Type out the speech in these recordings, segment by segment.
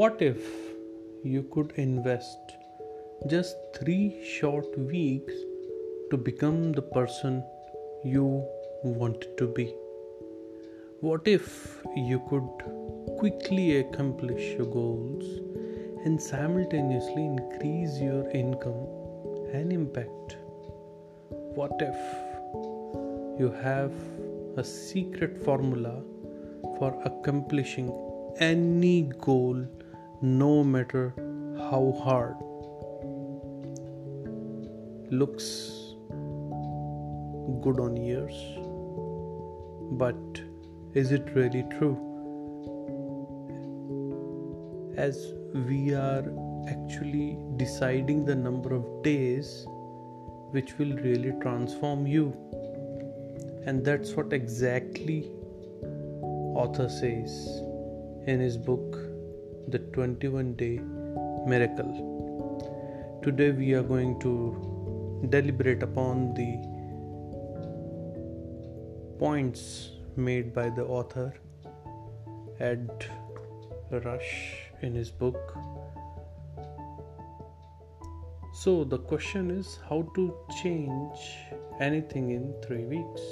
What if you could invest just three short weeks to become the person you wanted to be? What if you could quickly accomplish your goals and simultaneously increase your income and impact? What if you have a secret formula for accomplishing any goal, no matter how hard. Looks good on ears, but is it really true? As we are actually deciding the number of days which will really transform you, and that's what exactly author says in his book The 21 Day Miracle. Today we are going to deliberate upon the points made by the author Ed Rush in his book. So, the question is how to change anything in three weeks.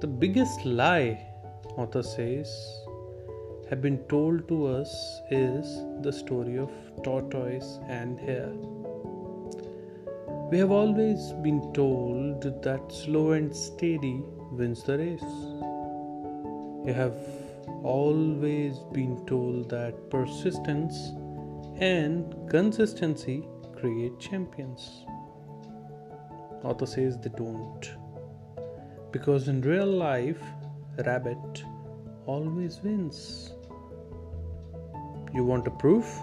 The biggest lie, author says, have been told to us is the story of tortoise and hare. We have always been told that slow and steady wins the race. You have always been told that persistence and consistency create champions. Author says they don't. Because in real life, rabbit always wins. You want a proof?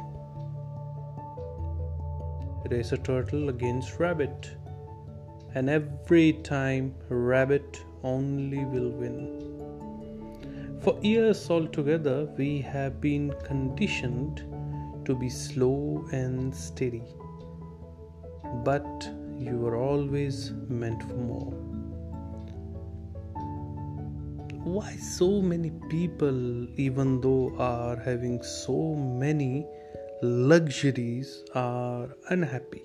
Race a turtle against rabbit, and every time rabbit only will win. For years altogether, we have been conditioned to be slow and steady, but you are always meant for more why so many people even though are having so many luxuries are unhappy?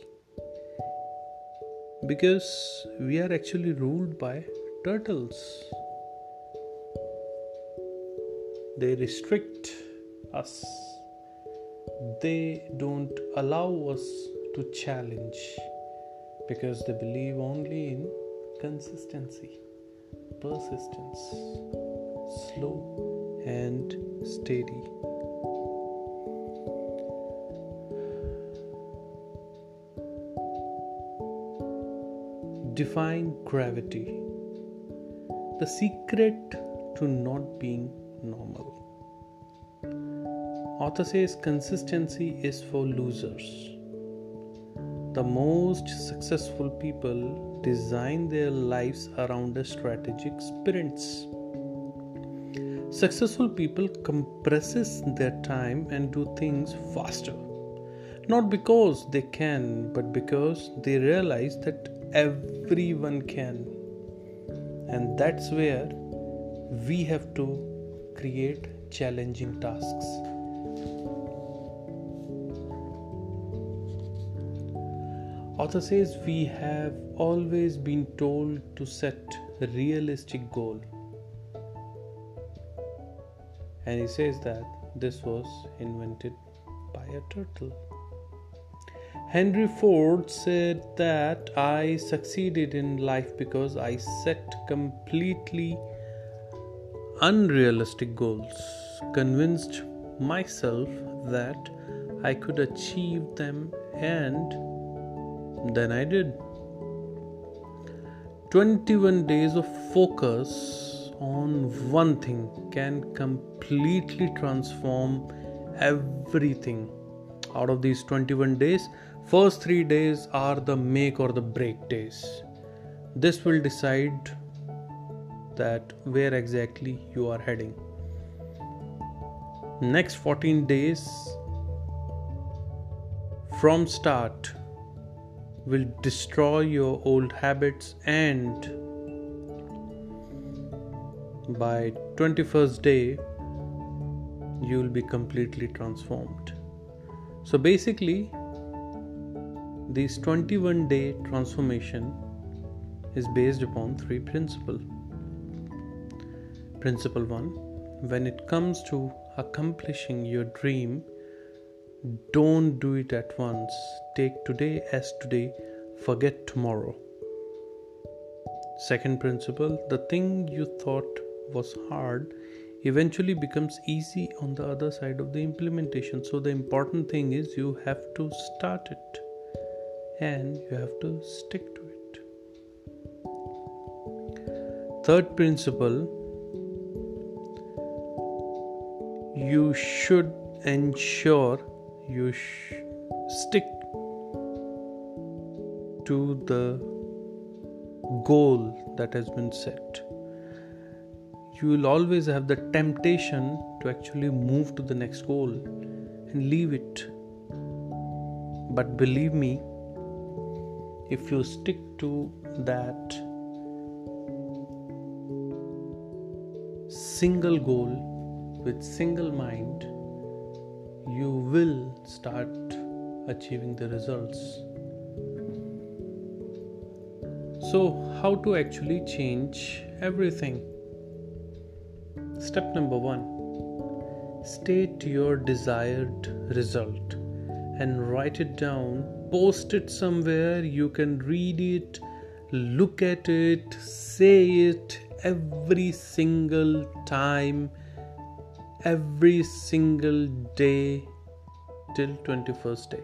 Because we are actually ruled by turtles. They restrict us. They don't allow us to challenge because they believe only in consistency persistence, slow and steady. Define gravity. The secret to not being normal. Author says consistency is for losers. The most successful people design their lives around a strategic sprints. Successful people compresses their time and do things faster. Not because they can, but because they realize that everyone can. And that's where we have to create challenging tasks. Author says we have always been told to set a realistic goal. And he says that this was invented by a turtle. Henry Ford said that I succeeded in life because I set completely unrealistic goals, convinced myself that I could achieve them and than I did. 21 days of focus on one thing can completely transform everything. Out of these 21 days, first 3 days are the make or the break days. This will decide that where exactly you are heading. Next 14 days from start will destroy your old habits and by 21st day you will be completely transformed. So basically, this 21 day transformation is based upon three principles. Principle 1 When it comes to accomplishing your dream, don't do it at once. Take today as today, forget tomorrow. Second principle the thing you thought was hard eventually becomes easy on the other side of the implementation. So, the important thing is you have to start it and you have to stick to it. Third principle you should ensure you sh- stick to the goal that has been set you will always have the temptation to actually move to the next goal and leave it. But believe me, if you stick to that single goal with single mind, you will start achieving the results. So, how to actually change everything? Step number one state your desired result and write it down, post it somewhere. You can read it, look at it, say it every single time, every single day till 21st day.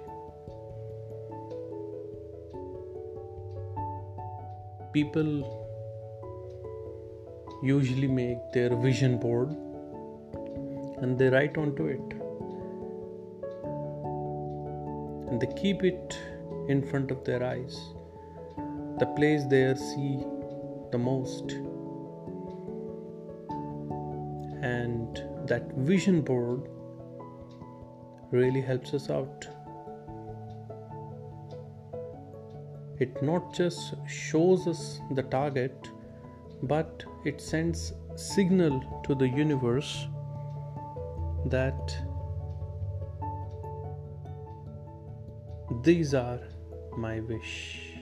People usually make their vision board and they write onto it. And they keep it in front of their eyes. The place they see the most. And that vision board really helps us out. It not just shows us the target but it sends signal to the universe that these are my wish.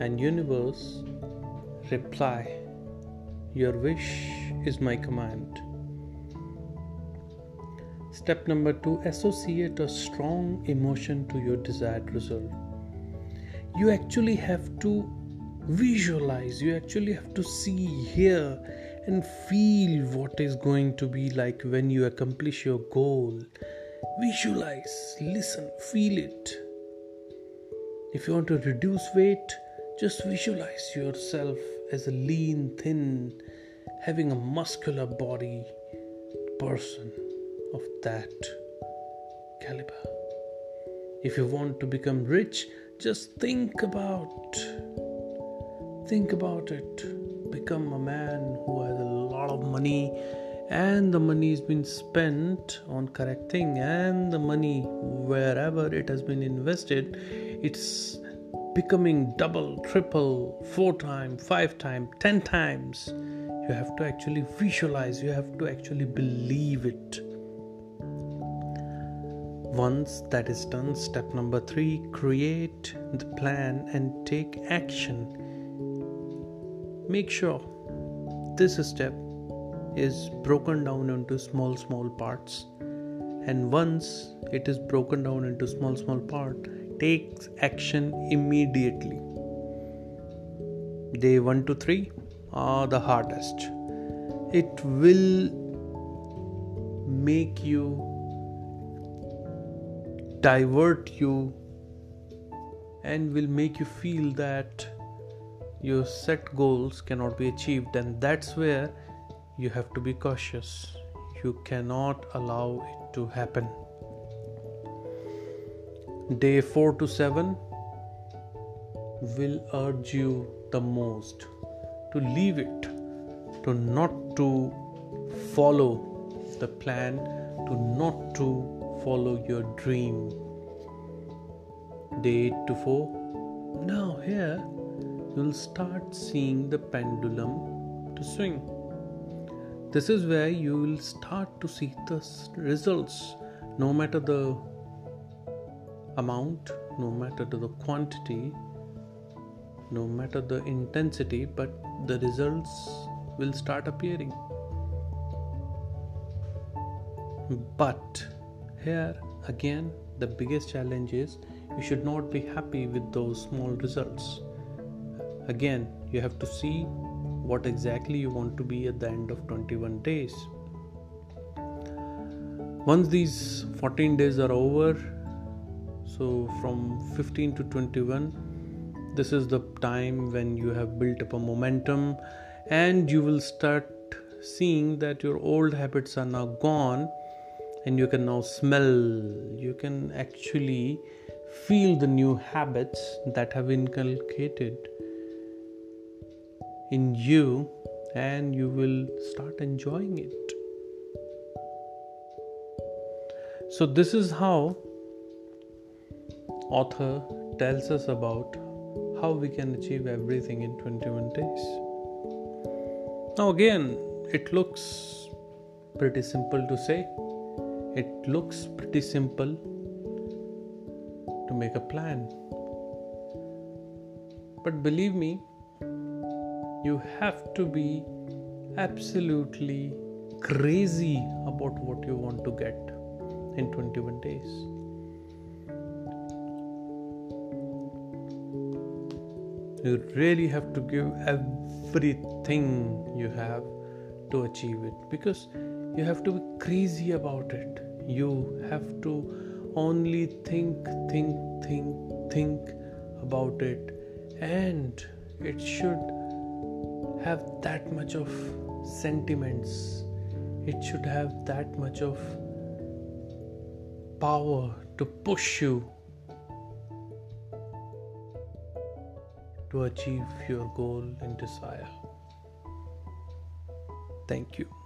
And universe reply your wish is my command step number 2 associate a strong emotion to your desired result. You actually have to visualize you actually have to see hear and feel what is going to be like when you accomplish your goal. Visualize listen feel it. If you want to reduce weight just visualize yourself as a lean thin having a muscular body person of that caliber. If you want to become rich just think about Think about it. Become a man who has a lot of money and the money has been spent on correct thing and the money wherever it has been invested it's becoming double triple four times five times ten times. You have to actually visualize you have to actually believe it once that is done step number 3 create the plan and take action. Make sure this step is broken down into small small parts. And once it is broken down into small small part takes action immediately. Day 1 to 3 are the hardest. It will make you divert you and will make you feel that your set goals cannot be achieved, and that's where you have to be cautious. You cannot allow it to happen. Day 4 to 7 will urge you the most to leave it, to not to follow the plan, to not to follow your dream. Day 8 to 4. Now, here you'll start seeing the pendulum to swing. this is where you will start to see the results no matter the amount no matter the quantity no matter the intensity but the results will start appearing but here again the biggest challenge is you should not be happy with those small results. Again you have to see what exactly you want to be at the end of 21 days. Once these 14 days are over so from 15 to 21 this is the time when you have built up a momentum and you will start seeing that your old habits are now gone and you can now smell you can actually feel the new habits that have inculcated in you and you will start enjoying it. So this is how author tells us about how we can achieve everything in 21 days. Now again it looks pretty simple to say it looks pretty simple to make a plan. But believe me, you have to be absolutely crazy about what you want to get in 21 days. You really have to give everything you have to achieve it because you have to be crazy about it you have to only think, think, think, think about it, and it should have that much of sentiments, it should have that much of power to push you to achieve your goal and desire. Thank you.